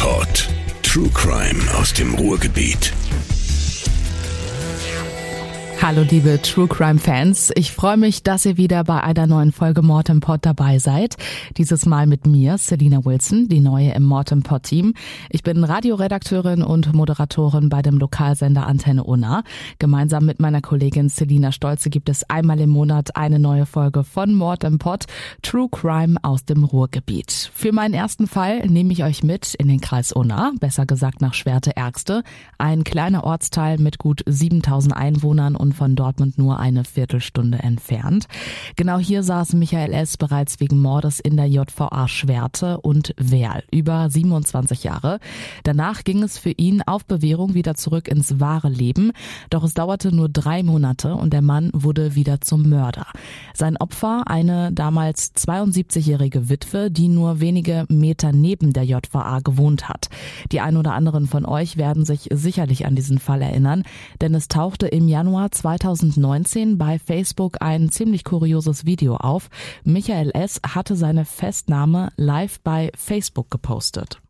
Pod. True Crime aus dem Ruhrgebiet. Hallo liebe True Crime Fans, ich freue mich, dass ihr wieder bei einer neuen Folge Mortem Pod dabei seid. Dieses Mal mit mir, Selina Wilson, die neue im Mortem Pod Team. Ich bin Radioredakteurin und Moderatorin bei dem Lokalsender Antenne Unna. Gemeinsam mit meiner Kollegin Selina Stolze gibt es einmal im Monat eine neue Folge von Mortem Pod, True Crime aus dem Ruhrgebiet. Für meinen ersten Fall nehme ich euch mit in den Kreis Unna, besser gesagt nach Schwerte-Ärgste, ein kleiner Ortsteil mit gut 7000 Einwohnern und von Dortmund nur eine Viertelstunde entfernt. Genau hier saß Michael S. bereits wegen Mordes in der JVA Schwerte und Werl über 27 Jahre. Danach ging es für ihn auf Bewährung wieder zurück ins wahre Leben. Doch es dauerte nur drei Monate und der Mann wurde wieder zum Mörder. Sein Opfer, eine damals 72-jährige Witwe, die nur wenige Meter neben der JVA gewohnt hat. Die ein oder anderen von euch werden sich sicherlich an diesen Fall erinnern, denn es tauchte im Januar 2019 bei Facebook ein ziemlich kurioses Video auf. Michael S. hatte seine Festnahme live bei Facebook gepostet.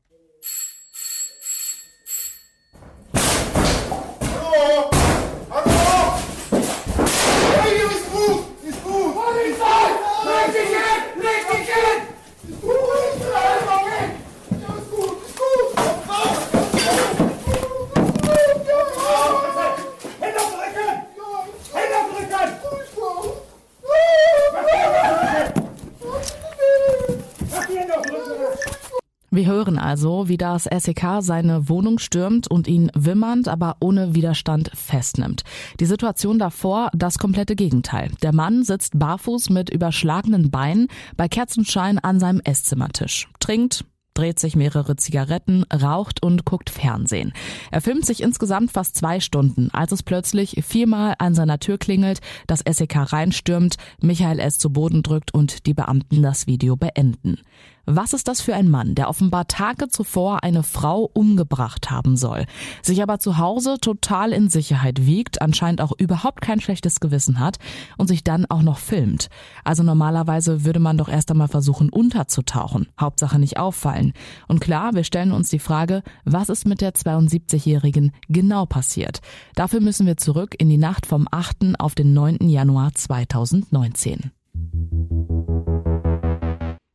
Wir hören also, wie das SEK seine Wohnung stürmt und ihn wimmernd, aber ohne Widerstand festnimmt. Die Situation davor das komplette Gegenteil. Der Mann sitzt barfuß mit überschlagenen Beinen bei Kerzenschein an seinem Esszimmertisch, trinkt, dreht sich mehrere Zigaretten, raucht und guckt Fernsehen. Er filmt sich insgesamt fast zwei Stunden, als es plötzlich viermal an seiner Tür klingelt, das SEK reinstürmt, Michael S. zu Boden drückt und die Beamten das Video beenden. Was ist das für ein Mann, der offenbar Tage zuvor eine Frau umgebracht haben soll, sich aber zu Hause total in Sicherheit wiegt, anscheinend auch überhaupt kein schlechtes Gewissen hat und sich dann auch noch filmt? Also normalerweise würde man doch erst einmal versuchen unterzutauchen, Hauptsache nicht auffallen. Und klar, wir stellen uns die Frage, was ist mit der 72-Jährigen genau passiert? Dafür müssen wir zurück in die Nacht vom 8. auf den 9. Januar 2019.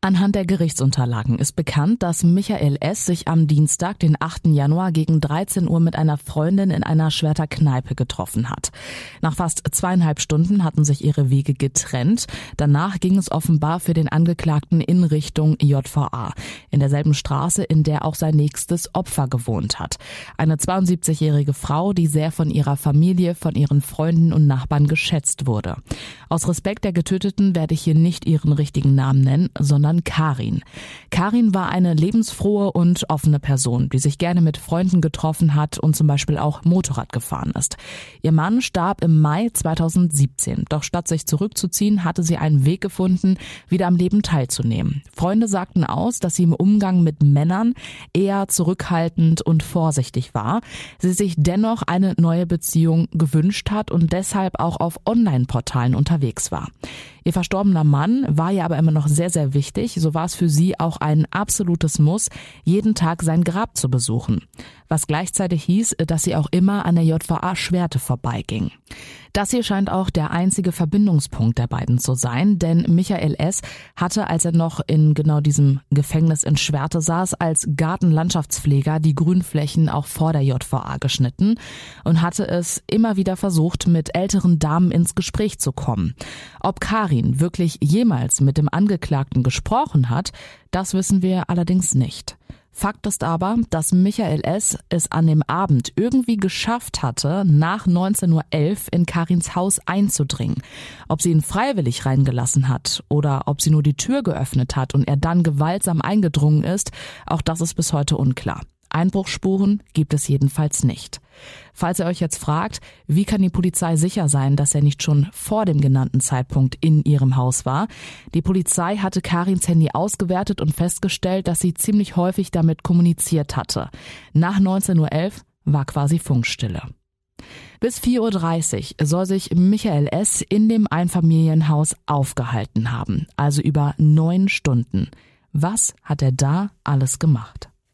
Anhand der Gerichtsunterlagen ist bekannt, dass Michael S. sich am Dienstag, den 8. Januar gegen 13 Uhr mit einer Freundin in einer Schwerter Kneipe getroffen hat. Nach fast zweieinhalb Stunden hatten sich ihre Wege getrennt. Danach ging es offenbar für den Angeklagten in Richtung JVA, in derselben Straße, in der auch sein nächstes Opfer gewohnt hat. Eine 72-jährige Frau, die sehr von ihrer Familie, von ihren Freunden und Nachbarn geschätzt wurde. Aus Respekt der Getöteten werde ich hier nicht ihren richtigen Namen nennen, sondern an Karin. Karin war eine lebensfrohe und offene Person, die sich gerne mit Freunden getroffen hat und zum Beispiel auch Motorrad gefahren ist. Ihr Mann starb im Mai 2017, doch statt sich zurückzuziehen, hatte sie einen Weg gefunden, wieder am Leben teilzunehmen. Freunde sagten aus, dass sie im Umgang mit Männern eher zurückhaltend und vorsichtig war, sie sich dennoch eine neue Beziehung gewünscht hat und deshalb auch auf Online-Portalen unterwegs war. Ihr verstorbener Mann war ihr aber immer noch sehr, sehr wichtig. So war es für sie auch ein absolutes Muss, jeden Tag sein Grab zu besuchen. Was gleichzeitig hieß, dass sie auch immer an der JVA Schwerte vorbeiging. Das hier scheint auch der einzige Verbindungspunkt der beiden zu sein, denn Michael S. hatte, als er noch in genau diesem Gefängnis in Schwerte saß, als Gartenlandschaftspfleger die Grünflächen auch vor der JVA geschnitten und hatte es immer wieder versucht, mit älteren Damen ins Gespräch zu kommen. Ob Karin wirklich jemals mit dem Angeklagten gesprochen hat, das wissen wir allerdings nicht. Fakt ist aber, dass Michael S. es an dem Abend irgendwie geschafft hatte, nach 19.11 Uhr in Karins Haus einzudringen. Ob sie ihn freiwillig reingelassen hat oder ob sie nur die Tür geöffnet hat und er dann gewaltsam eingedrungen ist, auch das ist bis heute unklar. Einbruchspuren gibt es jedenfalls nicht. Falls ihr euch jetzt fragt, wie kann die Polizei sicher sein, dass er nicht schon vor dem genannten Zeitpunkt in ihrem Haus war? Die Polizei hatte Karins Handy ausgewertet und festgestellt, dass sie ziemlich häufig damit kommuniziert hatte. Nach 19.11 Uhr war quasi Funkstille. Bis 4.30 Uhr soll sich Michael S. in dem Einfamilienhaus aufgehalten haben, also über neun Stunden. Was hat er da alles gemacht?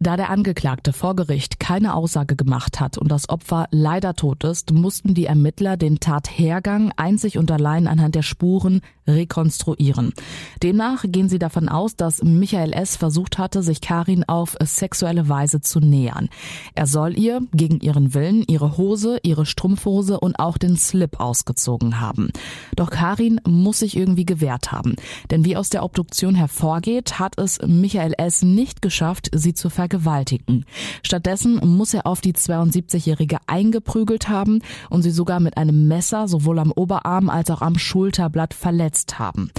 Da der Angeklagte vor Gericht keine Aussage gemacht hat und das Opfer leider tot ist, mussten die Ermittler den Tathergang einzig und allein anhand der Spuren rekonstruieren. Demnach gehen sie davon aus, dass Michael S. versucht hatte, sich Karin auf sexuelle Weise zu nähern. Er soll ihr gegen ihren Willen ihre Hose, ihre Strumpfhose und auch den Slip ausgezogen haben. Doch Karin muss sich irgendwie gewehrt haben. Denn wie aus der Obduktion hervorgeht, hat es Michael S. nicht geschafft, sie zu vergewaltigen. Stattdessen muss er auf die 72-Jährige eingeprügelt haben und sie sogar mit einem Messer sowohl am Oberarm als auch am Schulterblatt verletzt haben.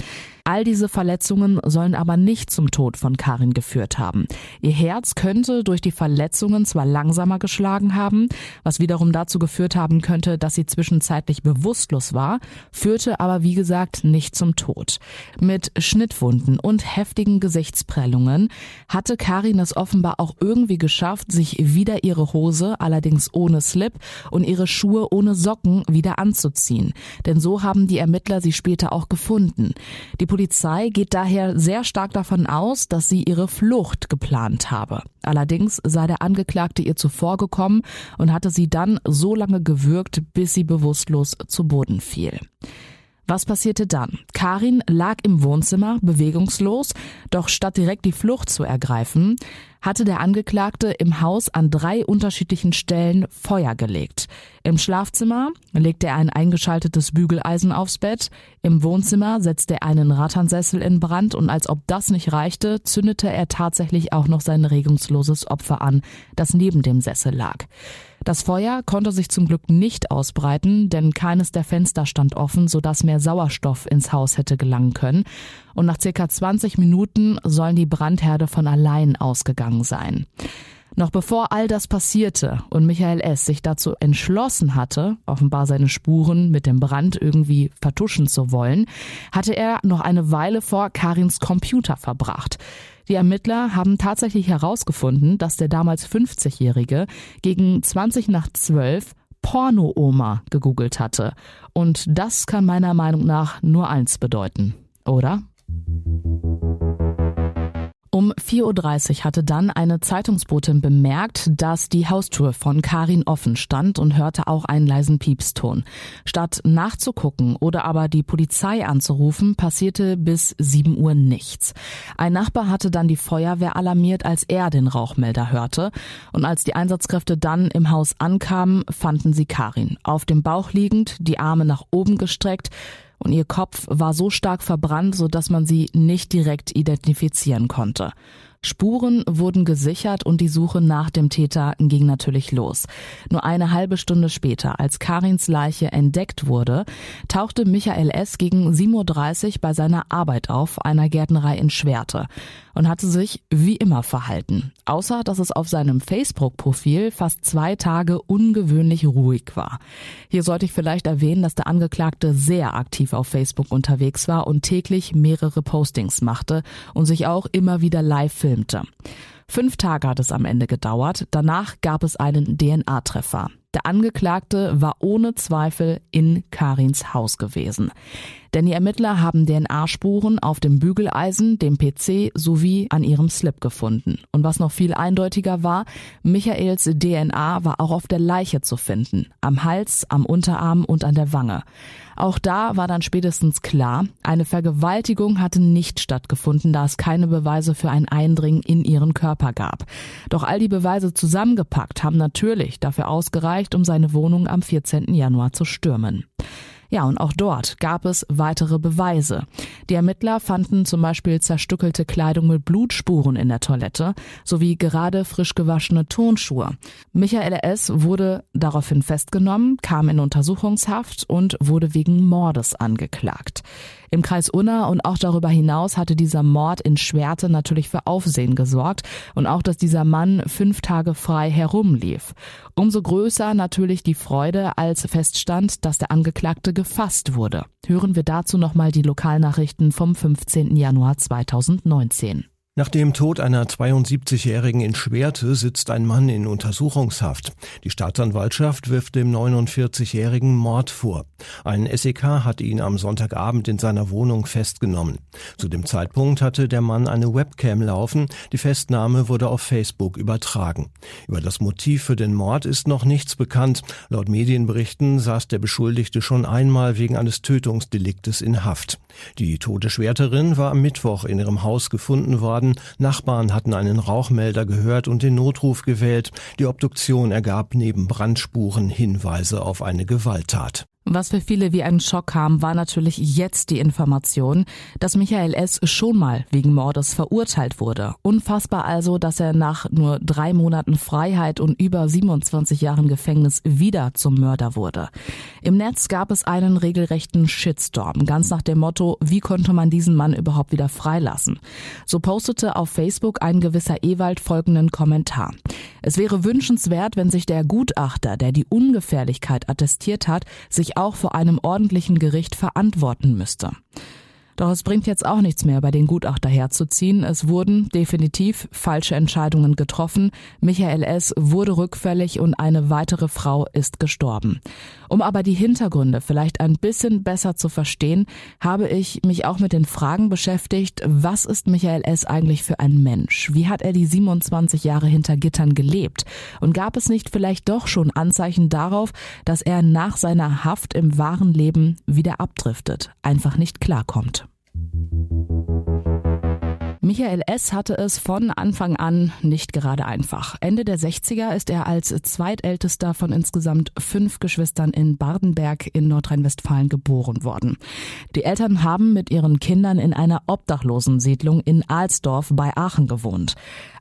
All diese Verletzungen sollen aber nicht zum Tod von Karin geführt haben. Ihr Herz könnte durch die Verletzungen zwar langsamer geschlagen haben, was wiederum dazu geführt haben könnte, dass sie zwischenzeitlich bewusstlos war, führte aber wie gesagt nicht zum Tod. Mit Schnittwunden und heftigen Gesichtsprellungen hatte Karin es offenbar auch irgendwie geschafft, sich wieder ihre Hose, allerdings ohne Slip, und ihre Schuhe ohne Socken wieder anzuziehen. Denn so haben die Ermittler sie später auch gefunden. Die Polizei geht daher sehr stark davon aus, dass sie ihre Flucht geplant habe. Allerdings sei der Angeklagte ihr zuvorgekommen und hatte sie dann so lange gewürgt, bis sie bewusstlos zu Boden fiel. Was passierte dann? Karin lag im Wohnzimmer bewegungslos, doch statt direkt die Flucht zu ergreifen, hatte der Angeklagte im Haus an drei unterschiedlichen Stellen Feuer gelegt. Im Schlafzimmer legte er ein eingeschaltetes Bügeleisen aufs Bett, im Wohnzimmer setzte er einen Ratternsessel in Brand und als ob das nicht reichte, zündete er tatsächlich auch noch sein regungsloses Opfer an, das neben dem Sessel lag. Das Feuer konnte sich zum Glück nicht ausbreiten, denn keines der Fenster stand offen, sodass mehr Sauerstoff ins Haus hätte gelangen können. Und nach circa 20 Minuten sollen die Brandherde von allein ausgegangen sein. Noch bevor all das passierte und Michael S. sich dazu entschlossen hatte, offenbar seine Spuren mit dem Brand irgendwie vertuschen zu wollen, hatte er noch eine Weile vor Karins Computer verbracht. Die Ermittler haben tatsächlich herausgefunden, dass der damals 50-Jährige gegen 20 nach 12 Porno-Oma gegoogelt hatte. Und das kann meiner Meinung nach nur eins bedeuten, oder? Um 4.30 Uhr hatte dann eine Zeitungsbotin bemerkt, dass die Haustür von Karin offen stand und hörte auch einen leisen Piepston. Statt nachzugucken oder aber die Polizei anzurufen, passierte bis 7 Uhr nichts. Ein Nachbar hatte dann die Feuerwehr alarmiert, als er den Rauchmelder hörte. Und als die Einsatzkräfte dann im Haus ankamen, fanden sie Karin. Auf dem Bauch liegend, die Arme nach oben gestreckt, und ihr Kopf war so stark verbrannt, so dass man sie nicht direkt identifizieren konnte. Spuren wurden gesichert und die Suche nach dem Täter ging natürlich los. Nur eine halbe Stunde später, als Karins Leiche entdeckt wurde, tauchte Michael S. gegen 7.30 Uhr bei seiner Arbeit auf, einer Gärtnerei in Schwerte, und hatte sich wie immer verhalten. Außer, dass es auf seinem Facebook-Profil fast zwei Tage ungewöhnlich ruhig war. Hier sollte ich vielleicht erwähnen, dass der Angeklagte sehr aktiv auf Facebook unterwegs war und täglich mehrere Postings machte und sich auch immer wieder live filmte. Fünf Tage hat es am Ende gedauert. Danach gab es einen DNA-Treffer. Der Angeklagte war ohne Zweifel in Karins Haus gewesen. Denn die Ermittler haben DNA-Spuren auf dem Bügeleisen, dem PC sowie an ihrem Slip gefunden. Und was noch viel eindeutiger war, Michaels DNA war auch auf der Leiche zu finden. Am Hals, am Unterarm und an der Wange. Auch da war dann spätestens klar, eine Vergewaltigung hatte nicht stattgefunden, da es keine Beweise für ein Eindringen in ihren Körper gab. Doch all die Beweise zusammengepackt haben natürlich dafür ausgereicht, um seine Wohnung am 14. Januar zu stürmen. Ja, und auch dort gab es weitere Beweise. Die Ermittler fanden zum Beispiel zerstückelte Kleidung mit Blutspuren in der Toilette sowie gerade frisch gewaschene Turnschuhe. Michael S. wurde daraufhin festgenommen, kam in Untersuchungshaft und wurde wegen Mordes angeklagt. Im Kreis Unna und auch darüber hinaus hatte dieser Mord in Schwerte natürlich für Aufsehen gesorgt und auch, dass dieser Mann fünf Tage frei herumlief. Umso größer natürlich die Freude, als feststand, dass der Angeklagte gefasst wurde. Hören wir dazu nochmal die Lokalnachrichten vom 15. Januar 2019. Nach dem Tod einer 72-Jährigen in Schwerte sitzt ein Mann in Untersuchungshaft. Die Staatsanwaltschaft wirft dem 49-Jährigen Mord vor. Ein SEK hat ihn am Sonntagabend in seiner Wohnung festgenommen. Zu dem Zeitpunkt hatte der Mann eine Webcam laufen. Die Festnahme wurde auf Facebook übertragen. Über das Motiv für den Mord ist noch nichts bekannt. Laut Medienberichten saß der Beschuldigte schon einmal wegen eines Tötungsdeliktes in Haft. Die tote Schwerterin war am Mittwoch in ihrem Haus gefunden worden worden. Nachbarn hatten einen Rauchmelder gehört und den Notruf gewählt. Die Obduktion ergab neben Brandspuren Hinweise auf eine Gewalttat. Was für viele wie ein Schock kam, war natürlich jetzt die Information, dass Michael S. schon mal wegen Mordes verurteilt wurde. Unfassbar also, dass er nach nur drei Monaten Freiheit und über 27 Jahren Gefängnis wieder zum Mörder wurde. Im Netz gab es einen regelrechten Shitstorm, ganz nach dem Motto, wie konnte man diesen Mann überhaupt wieder freilassen? So postete auf Facebook ein gewisser Ewald folgenden Kommentar. Es wäre wünschenswert, wenn sich der Gutachter, der die Ungefährlichkeit attestiert hat, sich auch vor einem ordentlichen Gericht verantworten müsste. Doch es bringt jetzt auch nichts mehr, bei den Gutachter herzuziehen. Es wurden definitiv falsche Entscheidungen getroffen. Michael S. wurde rückfällig und eine weitere Frau ist gestorben. Um aber die Hintergründe vielleicht ein bisschen besser zu verstehen, habe ich mich auch mit den Fragen beschäftigt, was ist Michael S. eigentlich für ein Mensch? Wie hat er die 27 Jahre hinter Gittern gelebt? Und gab es nicht vielleicht doch schon Anzeichen darauf, dass er nach seiner Haft im wahren Leben wieder abdriftet, einfach nicht klarkommt? Michael S. hatte es von Anfang an nicht gerade einfach. Ende der 60er ist er als zweitältester von insgesamt fünf Geschwistern in Bardenberg in Nordrhein-Westfalen geboren worden. Die Eltern haben mit ihren Kindern in einer Obdachlosensiedlung in Alsdorf bei Aachen gewohnt.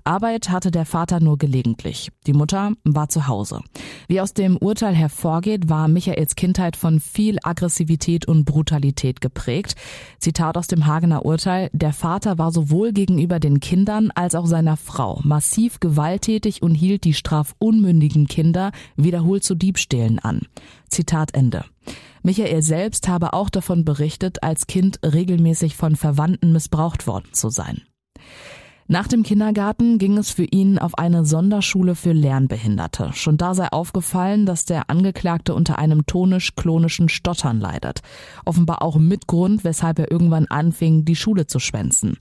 Arbeit hatte der Vater nur gelegentlich. Die Mutter war zu Hause. Wie aus dem Urteil hervorgeht, war Michaels Kindheit von viel Aggressivität und Brutalität geprägt. Zitat aus dem Hagener Urteil, der Vater war sowohl gegenüber den Kindern als auch seiner Frau massiv gewalttätig und hielt die strafunmündigen Kinder wiederholt zu Diebstählen an. Zitat Ende. Michael selbst habe auch davon berichtet, als Kind regelmäßig von Verwandten missbraucht worden zu sein. Nach dem Kindergarten ging es für ihn auf eine Sonderschule für Lernbehinderte. Schon da sei aufgefallen, dass der Angeklagte unter einem tonisch-klonischen Stottern leidet. Offenbar auch mit Grund, weshalb er irgendwann anfing, die Schule zu schwänzen.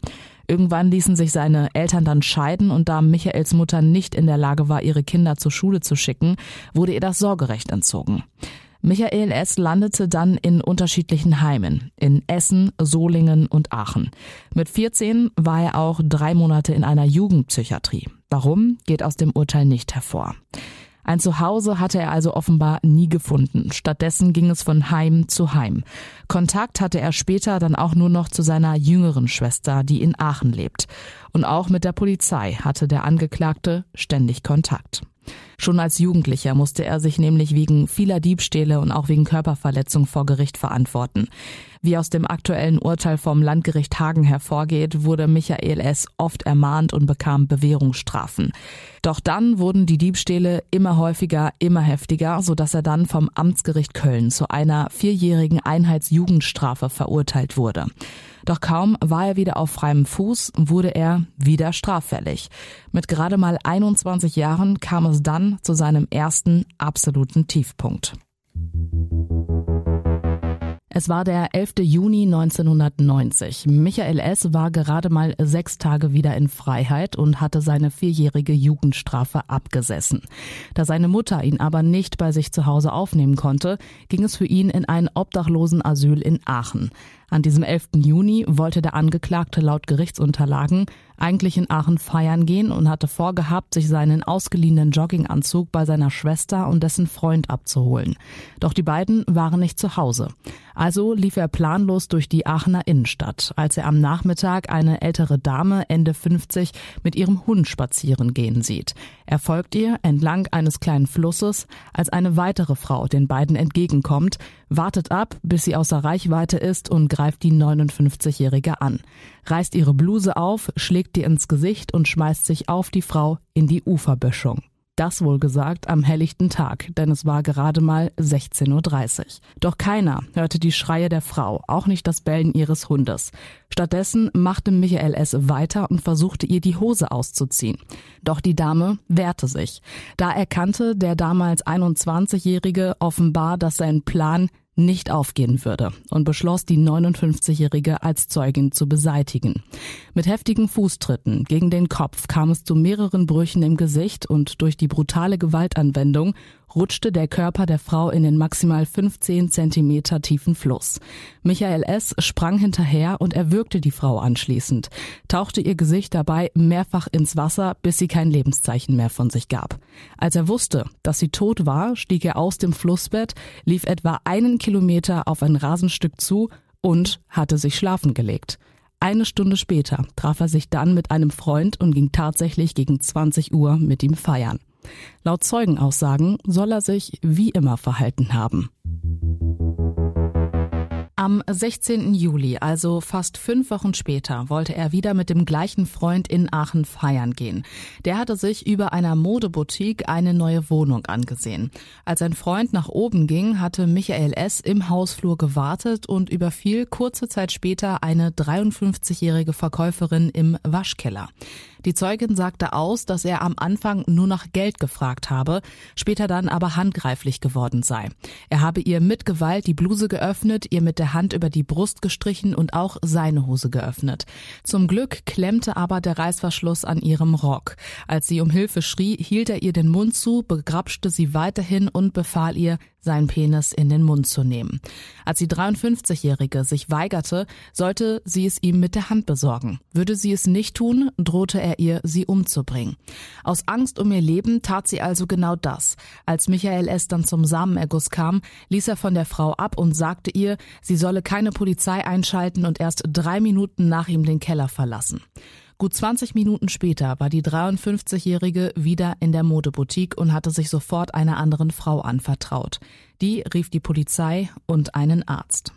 Irgendwann ließen sich seine Eltern dann scheiden und da Michaels Mutter nicht in der Lage war, ihre Kinder zur Schule zu schicken, wurde ihr das Sorgerecht entzogen. Michael S. landete dann in unterschiedlichen Heimen, in Essen, Solingen und Aachen. Mit 14 war er auch drei Monate in einer Jugendpsychiatrie. Warum, geht aus dem Urteil nicht hervor. Ein Zuhause hatte er also offenbar nie gefunden. Stattdessen ging es von Heim zu Heim. Kontakt hatte er später dann auch nur noch zu seiner jüngeren Schwester, die in Aachen lebt. Und auch mit der Polizei hatte der Angeklagte ständig Kontakt. Schon als Jugendlicher musste er sich nämlich wegen vieler Diebstähle und auch wegen Körperverletzung vor Gericht verantworten. Wie aus dem aktuellen Urteil vom Landgericht Hagen hervorgeht, wurde Michael S. oft ermahnt und bekam Bewährungsstrafen. Doch dann wurden die Diebstähle immer häufiger, immer heftiger, sodass er dann vom Amtsgericht Köln zu einer vierjährigen Einheitsjugendstrafe verurteilt wurde. Doch kaum war er wieder auf freiem Fuß, wurde er wieder straffällig. Mit gerade mal 21 Jahren kam es dann zu seinem ersten absoluten Tiefpunkt. Es war der 11. Juni 1990. Michael S. war gerade mal sechs Tage wieder in Freiheit und hatte seine vierjährige Jugendstrafe abgesessen. Da seine Mutter ihn aber nicht bei sich zu Hause aufnehmen konnte, ging es für ihn in ein Obdachlosenasyl in Aachen. An diesem 11. Juni wollte der Angeklagte laut Gerichtsunterlagen eigentlich in Aachen feiern gehen und hatte vorgehabt, sich seinen ausgeliehenen Jogginganzug bei seiner Schwester und dessen Freund abzuholen. Doch die beiden waren nicht zu Hause. Also lief er planlos durch die Aachener Innenstadt, als er am Nachmittag eine ältere Dame Ende 50 mit ihrem Hund spazieren gehen sieht. Er folgt ihr entlang eines kleinen Flusses, als eine weitere Frau den beiden entgegenkommt, wartet ab, bis sie außer Reichweite ist und greift die 59-Jährige an, reißt ihre Bluse auf, schlägt ihr ins Gesicht und schmeißt sich auf die Frau in die Uferböschung. Das wohl gesagt am helllichten Tag, denn es war gerade mal 16.30 Uhr. Doch keiner hörte die Schreie der Frau, auch nicht das Bellen ihres Hundes. Stattdessen machte Michael S. weiter und versuchte ihr die Hose auszuziehen. Doch die Dame wehrte sich. Da erkannte der damals 21-Jährige offenbar, dass sein Plan nicht aufgehen würde und beschloss, die 59-Jährige als Zeugin zu beseitigen. Mit heftigen Fußtritten gegen den Kopf kam es zu mehreren Brüchen im Gesicht und durch die brutale Gewaltanwendung rutschte der Körper der Frau in den maximal 15 Zentimeter tiefen Fluss. Michael S. sprang hinterher und erwürgte die Frau anschließend, tauchte ihr Gesicht dabei mehrfach ins Wasser, bis sie kein Lebenszeichen mehr von sich gab. Als er wusste, dass sie tot war, stieg er aus dem Flussbett, lief etwa einen Kilometer auf ein Rasenstück zu und hatte sich schlafen gelegt. Eine Stunde später traf er sich dann mit einem Freund und ging tatsächlich gegen 20 Uhr mit ihm feiern. Laut Zeugenaussagen soll er sich wie immer verhalten haben. Am 16. Juli, also fast fünf Wochen später, wollte er wieder mit dem gleichen Freund in Aachen feiern gehen. Der hatte sich über einer Modeboutique eine neue Wohnung angesehen. Als ein Freund nach oben ging, hatte Michael S. im Hausflur gewartet und überfiel kurze Zeit später eine 53-jährige Verkäuferin im Waschkeller. Die Zeugin sagte aus, dass er am Anfang nur nach Geld gefragt habe, später dann aber handgreiflich geworden sei. Er habe ihr mit Gewalt die Bluse geöffnet, ihr mit der Hand über die Brust gestrichen und auch seine Hose geöffnet. Zum Glück klemmte aber der Reißverschluss an ihrem Rock. Als sie um Hilfe schrie, hielt er ihr den Mund zu, begrapschte sie weiterhin und befahl ihr, seinen Penis in den Mund zu nehmen. Als die 53-Jährige sich weigerte, sollte sie es ihm mit der Hand besorgen. Würde sie es nicht tun, drohte er ihr, sie umzubringen. Aus Angst um ihr Leben tat sie also genau das. Als Michael S. dann zum Samenerguss kam, ließ er von der Frau ab und sagte ihr, sie solle keine Polizei einschalten und erst drei Minuten nach ihm den Keller verlassen. Gut 20 Minuten später war die 53-Jährige wieder in der Modeboutique und hatte sich sofort einer anderen Frau anvertraut. Die rief die Polizei und einen Arzt.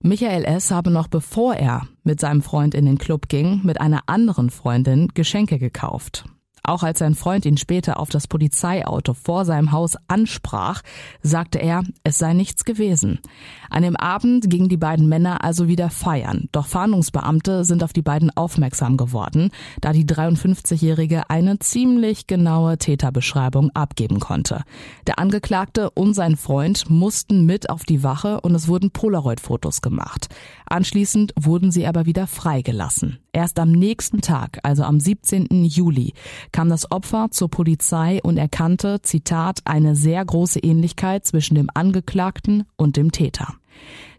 Michael S. habe noch bevor er mit seinem Freund in den Club ging, mit einer anderen Freundin Geschenke gekauft. Auch als sein Freund ihn später auf das Polizeiauto vor seinem Haus ansprach, sagte er, es sei nichts gewesen. An dem Abend gingen die beiden Männer also wieder feiern, doch Fahndungsbeamte sind auf die beiden aufmerksam geworden, da die 53-Jährige eine ziemlich genaue Täterbeschreibung abgeben konnte. Der Angeklagte und sein Freund mussten mit auf die Wache und es wurden Polaroid-Fotos gemacht. Anschließend wurden sie aber wieder freigelassen. Erst am nächsten Tag, also am 17. Juli, kam das Opfer zur Polizei und erkannte, Zitat, eine sehr große Ähnlichkeit zwischen dem Angeklagten und dem Täter.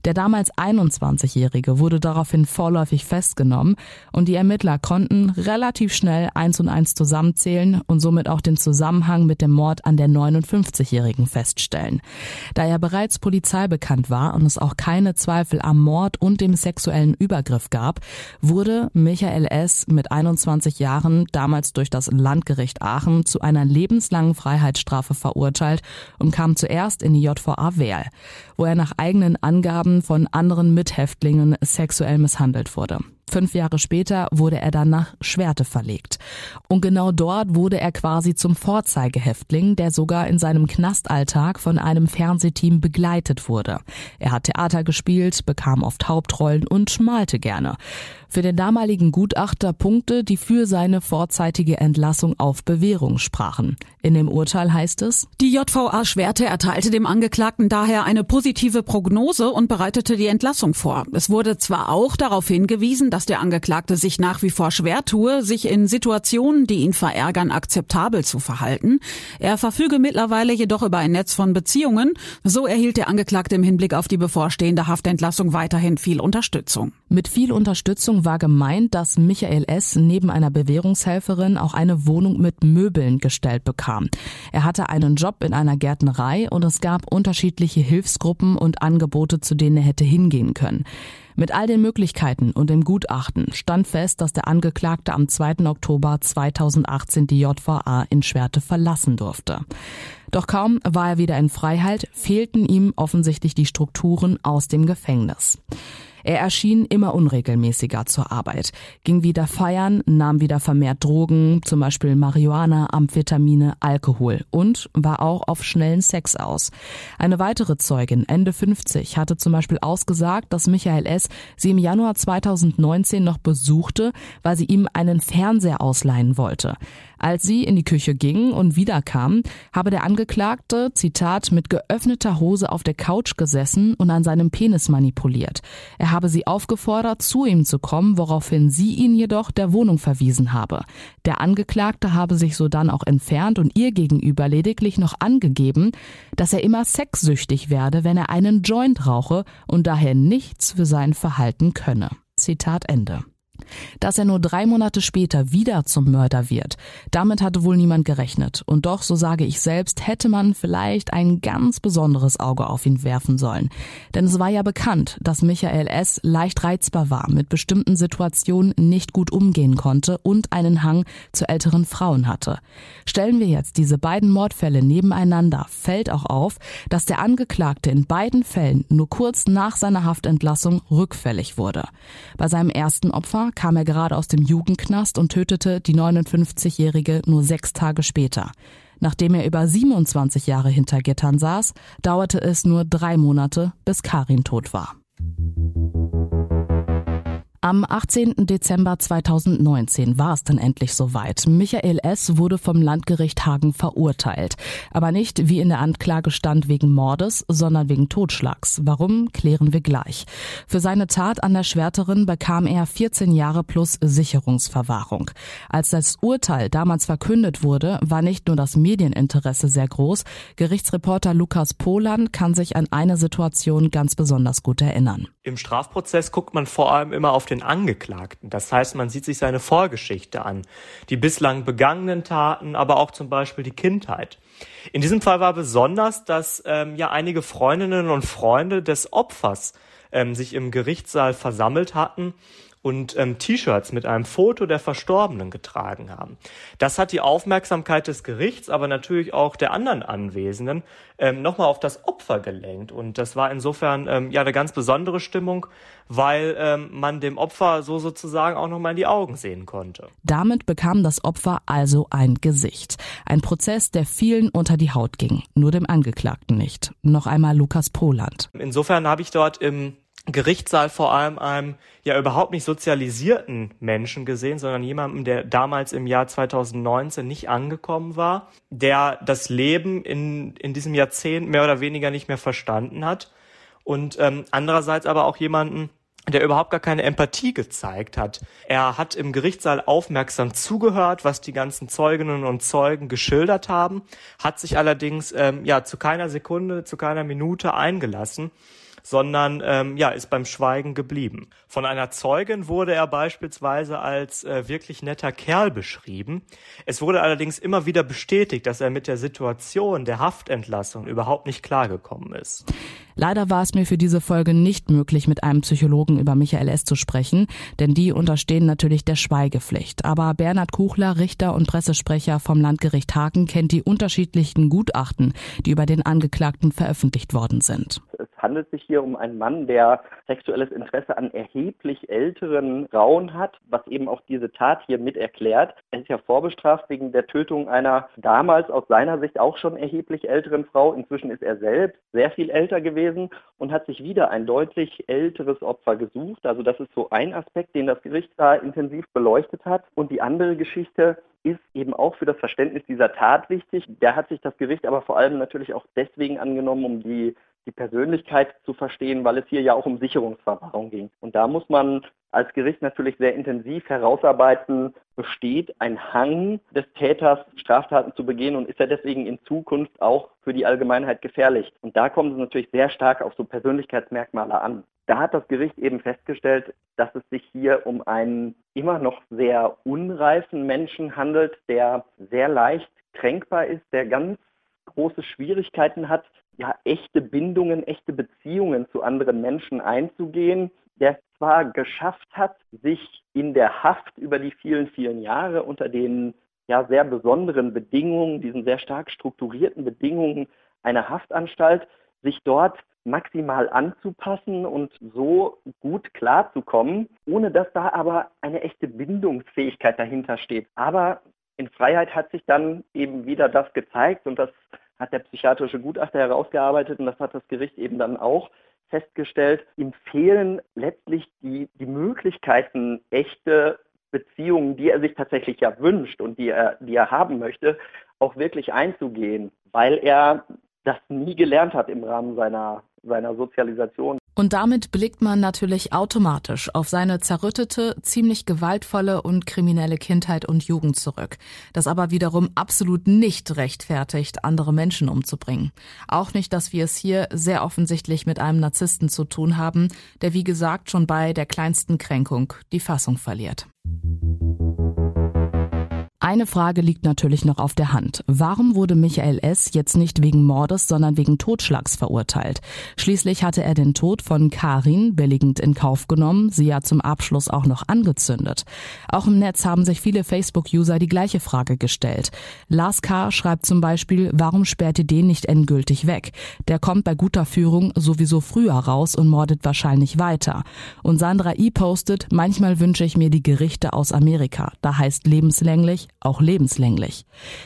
Der damals 21-Jährige wurde daraufhin vorläufig festgenommen und die Ermittler konnten relativ schnell eins und eins zusammenzählen und somit auch den Zusammenhang mit dem Mord an der 59-Jährigen feststellen. Da er bereits Polizei bekannt war und es auch keine Zweifel am Mord und dem sexuellen Übergriff gab, wurde Michael S. mit 21 Jahren damals durch das Landgericht Aachen zu einer lebenslangen Freiheitsstrafe verurteilt und kam zuerst in die JVA Wehl, wo er nach eigenen Angaben von anderen Mithäftlingen sexuell misshandelt wurde. Fünf Jahre später wurde er dann nach Schwerte verlegt. Und genau dort wurde er quasi zum Vorzeigehäftling, der sogar in seinem Knastalltag von einem Fernsehteam begleitet wurde. Er hat Theater gespielt, bekam oft Hauptrollen und malte gerne. Für den damaligen Gutachter Punkte, die für seine vorzeitige Entlassung auf Bewährung sprachen. In dem Urteil heißt es, die JVA Schwerte erteilte dem Angeklagten daher eine positive Prognose und bereitete die Entlassung vor. Es wurde zwar auch darauf hingewiesen, dass der Angeklagte sich nach wie vor schwer tue, sich in Situationen, die ihn verärgern, akzeptabel zu verhalten. Er verfüge mittlerweile jedoch über ein Netz von Beziehungen. So erhielt der Angeklagte im Hinblick auf die bevorstehende Haftentlassung weiterhin viel Unterstützung. Mit viel Unterstützung war gemeint, dass Michael S. neben einer Bewährungshelferin auch eine Wohnung mit Möbeln gestellt bekam. Er hatte einen Job in einer Gärtnerei und es gab unterschiedliche Hilfsgruppen und Angebote, zu denen er hätte hingehen können. Mit all den Möglichkeiten und dem Gutachten stand fest, dass der Angeklagte am 2. Oktober 2018 die JVA in Schwerte verlassen durfte. Doch kaum war er wieder in Freiheit, fehlten ihm offensichtlich die Strukturen aus dem Gefängnis. Er erschien immer unregelmäßiger zur Arbeit, ging wieder feiern, nahm wieder vermehrt Drogen, zum Beispiel Marihuana, Amphetamine, Alkohol und war auch auf schnellen Sex aus. Eine weitere Zeugin, Ende 50, hatte zum Beispiel ausgesagt, dass Michael S. sie im Januar 2019 noch besuchte, weil sie ihm einen Fernseher ausleihen wollte. Als sie in die Küche ging und wiederkam, habe der Angeklagte, Zitat, mit geöffneter Hose auf der Couch gesessen und an seinem Penis manipuliert. Er habe sie aufgefordert, zu ihm zu kommen, woraufhin sie ihn jedoch der Wohnung verwiesen habe. Der Angeklagte habe sich so dann auch entfernt und ihr gegenüber lediglich noch angegeben, dass er immer sexsüchtig werde, wenn er einen Joint rauche und daher nichts für sein Verhalten könne. Zitat Ende. Dass er nur drei Monate später wieder zum Mörder wird, damit hatte wohl niemand gerechnet. Und doch, so sage ich selbst, hätte man vielleicht ein ganz besonderes Auge auf ihn werfen sollen. Denn es war ja bekannt, dass Michael S. leicht reizbar war, mit bestimmten Situationen nicht gut umgehen konnte und einen Hang zu älteren Frauen hatte. Stellen wir jetzt diese beiden Mordfälle nebeneinander, fällt auch auf, dass der Angeklagte in beiden Fällen nur kurz nach seiner Haftentlassung rückfällig wurde. Bei seinem ersten Opfer kam er gerade aus dem Jugendknast und tötete die 59-Jährige nur sechs Tage später. Nachdem er über 27 Jahre hinter Gittern saß, dauerte es nur drei Monate, bis Karin tot war. Am 18. Dezember 2019 war es dann endlich soweit. Michael S. wurde vom Landgericht Hagen verurteilt. Aber nicht, wie in der Anklage stand, wegen Mordes, sondern wegen Totschlags. Warum, klären wir gleich. Für seine Tat an der Schwärterin bekam er 14 Jahre plus Sicherungsverwahrung. Als das Urteil damals verkündet wurde, war nicht nur das Medieninteresse sehr groß. Gerichtsreporter Lukas Polan kann sich an eine Situation ganz besonders gut erinnern. Im Strafprozess guckt man vor allem immer auf den Angeklagten. Das heißt, man sieht sich seine Vorgeschichte an, die bislang begangenen Taten, aber auch zum Beispiel die Kindheit. In diesem Fall war besonders, dass ähm, ja einige Freundinnen und Freunde des Opfers ähm, sich im Gerichtssaal versammelt hatten und ähm, T-Shirts mit einem Foto der Verstorbenen getragen haben. Das hat die Aufmerksamkeit des Gerichts, aber natürlich auch der anderen Anwesenden ähm, nochmal auf das Opfer gelenkt. Und das war insofern ähm, ja eine ganz besondere Stimmung, weil ähm, man dem Opfer so sozusagen auch nochmal in die Augen sehen konnte. Damit bekam das Opfer also ein Gesicht. Ein Prozess, der vielen unter die Haut ging, nur dem Angeklagten nicht. Noch einmal Lukas Poland. Insofern habe ich dort im Gerichtssaal vor allem einem ja überhaupt nicht sozialisierten Menschen gesehen, sondern jemanden, der damals im Jahr 2019 nicht angekommen war, der das Leben in, in diesem Jahrzehnt mehr oder weniger nicht mehr verstanden hat und ähm, andererseits aber auch jemanden, der überhaupt gar keine Empathie gezeigt hat. Er hat im Gerichtssaal aufmerksam zugehört, was die ganzen Zeuginnen und Zeugen geschildert haben, hat sich allerdings ähm, ja zu keiner Sekunde, zu keiner Minute eingelassen sondern ähm, ja, ist beim Schweigen geblieben. Von einer Zeugin wurde er beispielsweise als äh, wirklich netter Kerl beschrieben. Es wurde allerdings immer wieder bestätigt, dass er mit der Situation der Haftentlassung überhaupt nicht klargekommen ist. Leider war es mir für diese Folge nicht möglich, mit einem Psychologen über Michael S. zu sprechen, denn die unterstehen natürlich der Schweigepflicht. Aber Bernhard Kuchler, Richter und Pressesprecher vom Landgericht Hagen, kennt die unterschiedlichen Gutachten, die über den Angeklagten veröffentlicht worden sind. Es handelt sich hier um einen Mann, der sexuelles Interesse an erheblich älteren Frauen hat, was eben auch diese Tat hier mit erklärt. Er ist ja vorbestraft wegen der Tötung einer damals aus seiner Sicht auch schon erheblich älteren Frau. Inzwischen ist er selbst sehr viel älter gewesen und hat sich wieder ein deutlich älteres Opfer gesucht. Also das ist so ein Aspekt, den das Gericht da intensiv beleuchtet hat. Und die andere Geschichte ist eben auch für das Verständnis dieser Tat wichtig. Der hat sich das Gericht aber vor allem natürlich auch deswegen angenommen, um die die Persönlichkeit zu verstehen, weil es hier ja auch um Sicherungsverwahrung ging. Und da muss man als Gericht natürlich sehr intensiv herausarbeiten, besteht ein Hang des Täters, Straftaten zu begehen und ist er deswegen in Zukunft auch für die Allgemeinheit gefährlich. Und da kommt es natürlich sehr stark auf so Persönlichkeitsmerkmale an. Da hat das Gericht eben festgestellt, dass es sich hier um einen immer noch sehr unreifen Menschen handelt, der sehr leicht kränkbar ist, der ganz große Schwierigkeiten hat, ja, echte Bindungen, echte Beziehungen zu anderen Menschen einzugehen, der zwar geschafft hat, sich in der Haft über die vielen, vielen Jahre unter den ja sehr besonderen Bedingungen, diesen sehr stark strukturierten Bedingungen einer Haftanstalt, sich dort maximal anzupassen und so gut klarzukommen, ohne dass da aber eine echte Bindungsfähigkeit dahinter steht. Aber in Freiheit hat sich dann eben wieder das gezeigt und das hat der psychiatrische Gutachter herausgearbeitet und das hat das Gericht eben dann auch festgestellt, ihm fehlen letztlich die, die Möglichkeiten, echte Beziehungen, die er sich tatsächlich ja wünscht und die er, die er haben möchte, auch wirklich einzugehen, weil er das nie gelernt hat im Rahmen seiner, seiner Sozialisation. Und damit blickt man natürlich automatisch auf seine zerrüttete, ziemlich gewaltvolle und kriminelle Kindheit und Jugend zurück. Das aber wiederum absolut nicht rechtfertigt, andere Menschen umzubringen. Auch nicht, dass wir es hier sehr offensichtlich mit einem Narzissten zu tun haben, der wie gesagt schon bei der kleinsten Kränkung die Fassung verliert. Eine Frage liegt natürlich noch auf der Hand. Warum wurde Michael S. jetzt nicht wegen Mordes, sondern wegen Totschlags verurteilt? Schließlich hatte er den Tod von Karin billigend in Kauf genommen, sie ja zum Abschluss auch noch angezündet. Auch im Netz haben sich viele Facebook-User die gleiche Frage gestellt. Lars K. schreibt zum Beispiel, warum sperrt ihr den nicht endgültig weg? Der kommt bei guter Führung sowieso früher raus und mordet wahrscheinlich weiter. Und Sandra I. postet, manchmal wünsche ich mir die Gerichte aus Amerika. Da heißt lebenslänglich, auch lebenslänglich.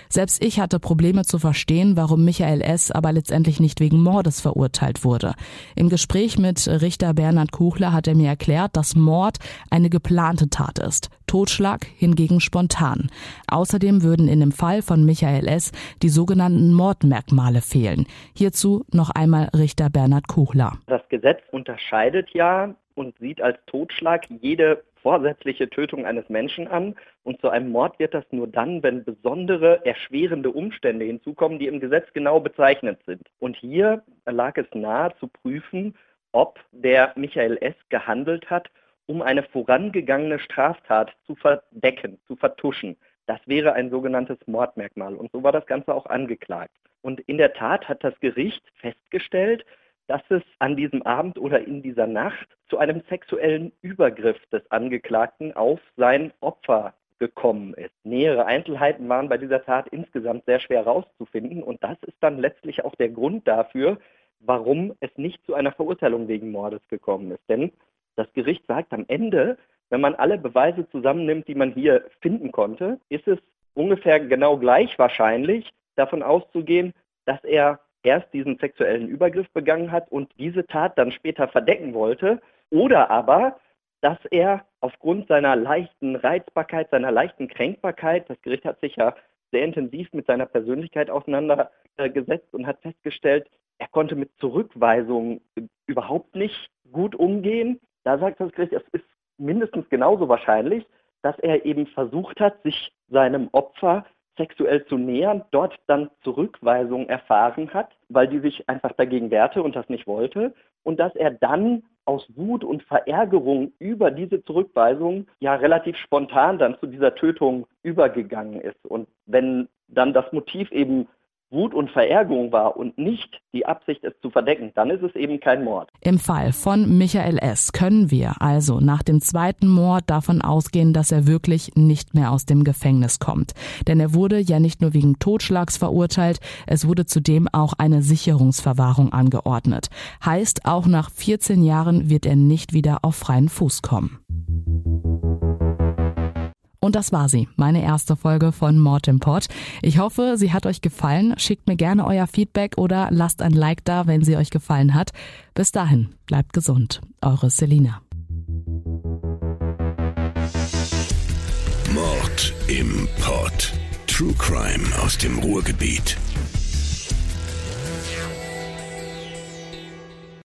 Selbst ich hatte Probleme zu verstehen, warum Michael S. aber letztendlich nicht wegen Mordes verurteilt wurde. Im Gespräch mit Richter Bernhard Kuchler hat er mir erklärt, dass Mord eine geplante Tat ist, Totschlag hingegen spontan. Außerdem würden in dem Fall von Michael S. die sogenannten Mordmerkmale fehlen. Hierzu noch einmal Richter Bernhard Kuchler. Das Gesetz unterscheidet ja und sieht als Totschlag jede vorsätzliche Tötung eines Menschen an. Und zu einem Mord wird das nur dann, wenn besondere erschwerende Umstände hinzukommen, die im Gesetz genau bezeichnet sind. Und hier lag es nahe zu prüfen, ob der Michael S. gehandelt hat, um eine vorangegangene Straftat zu verdecken, zu vertuschen. Das wäre ein sogenanntes Mordmerkmal. Und so war das Ganze auch angeklagt. Und in der Tat hat das Gericht festgestellt, dass es an diesem Abend oder in dieser Nacht zu einem sexuellen Übergriff des Angeklagten auf sein Opfer gekommen ist. Nähere Einzelheiten waren bei dieser Tat insgesamt sehr schwer herauszufinden und das ist dann letztlich auch der Grund dafür, warum es nicht zu einer Verurteilung wegen Mordes gekommen ist. Denn das Gericht sagt am Ende, wenn man alle Beweise zusammennimmt, die man hier finden konnte, ist es ungefähr genau gleich wahrscheinlich, davon auszugehen, dass er erst diesen sexuellen Übergriff begangen hat und diese Tat dann später verdecken wollte, oder aber, dass er aufgrund seiner leichten Reizbarkeit, seiner leichten Kränkbarkeit, das Gericht hat sich ja sehr intensiv mit seiner Persönlichkeit auseinandergesetzt und hat festgestellt, er konnte mit Zurückweisungen überhaupt nicht gut umgehen. Da sagt das Gericht, es ist mindestens genauso wahrscheinlich, dass er eben versucht hat, sich seinem Opfer sexuell zu nähern, dort dann Zurückweisung erfahren hat, weil die sich einfach dagegen wehrte und das nicht wollte und dass er dann aus Wut und Verärgerung über diese Zurückweisung ja relativ spontan dann zu dieser Tötung übergegangen ist. Und wenn dann das Motiv eben Wut und Verärgerung war und nicht die Absicht, es zu verdecken, dann ist es eben kein Mord. Im Fall von Michael S. können wir also nach dem zweiten Mord davon ausgehen, dass er wirklich nicht mehr aus dem Gefängnis kommt. Denn er wurde ja nicht nur wegen Totschlags verurteilt, es wurde zudem auch eine Sicherungsverwahrung angeordnet. Heißt, auch nach 14 Jahren wird er nicht wieder auf freien Fuß kommen. Und das war sie, meine erste Folge von Mord im Pod. Ich hoffe, sie hat euch gefallen. Schickt mir gerne euer Feedback oder lasst ein Like da, wenn sie euch gefallen hat. Bis dahin, bleibt gesund. Eure Selina. Mord im Pod. True Crime aus dem Ruhrgebiet.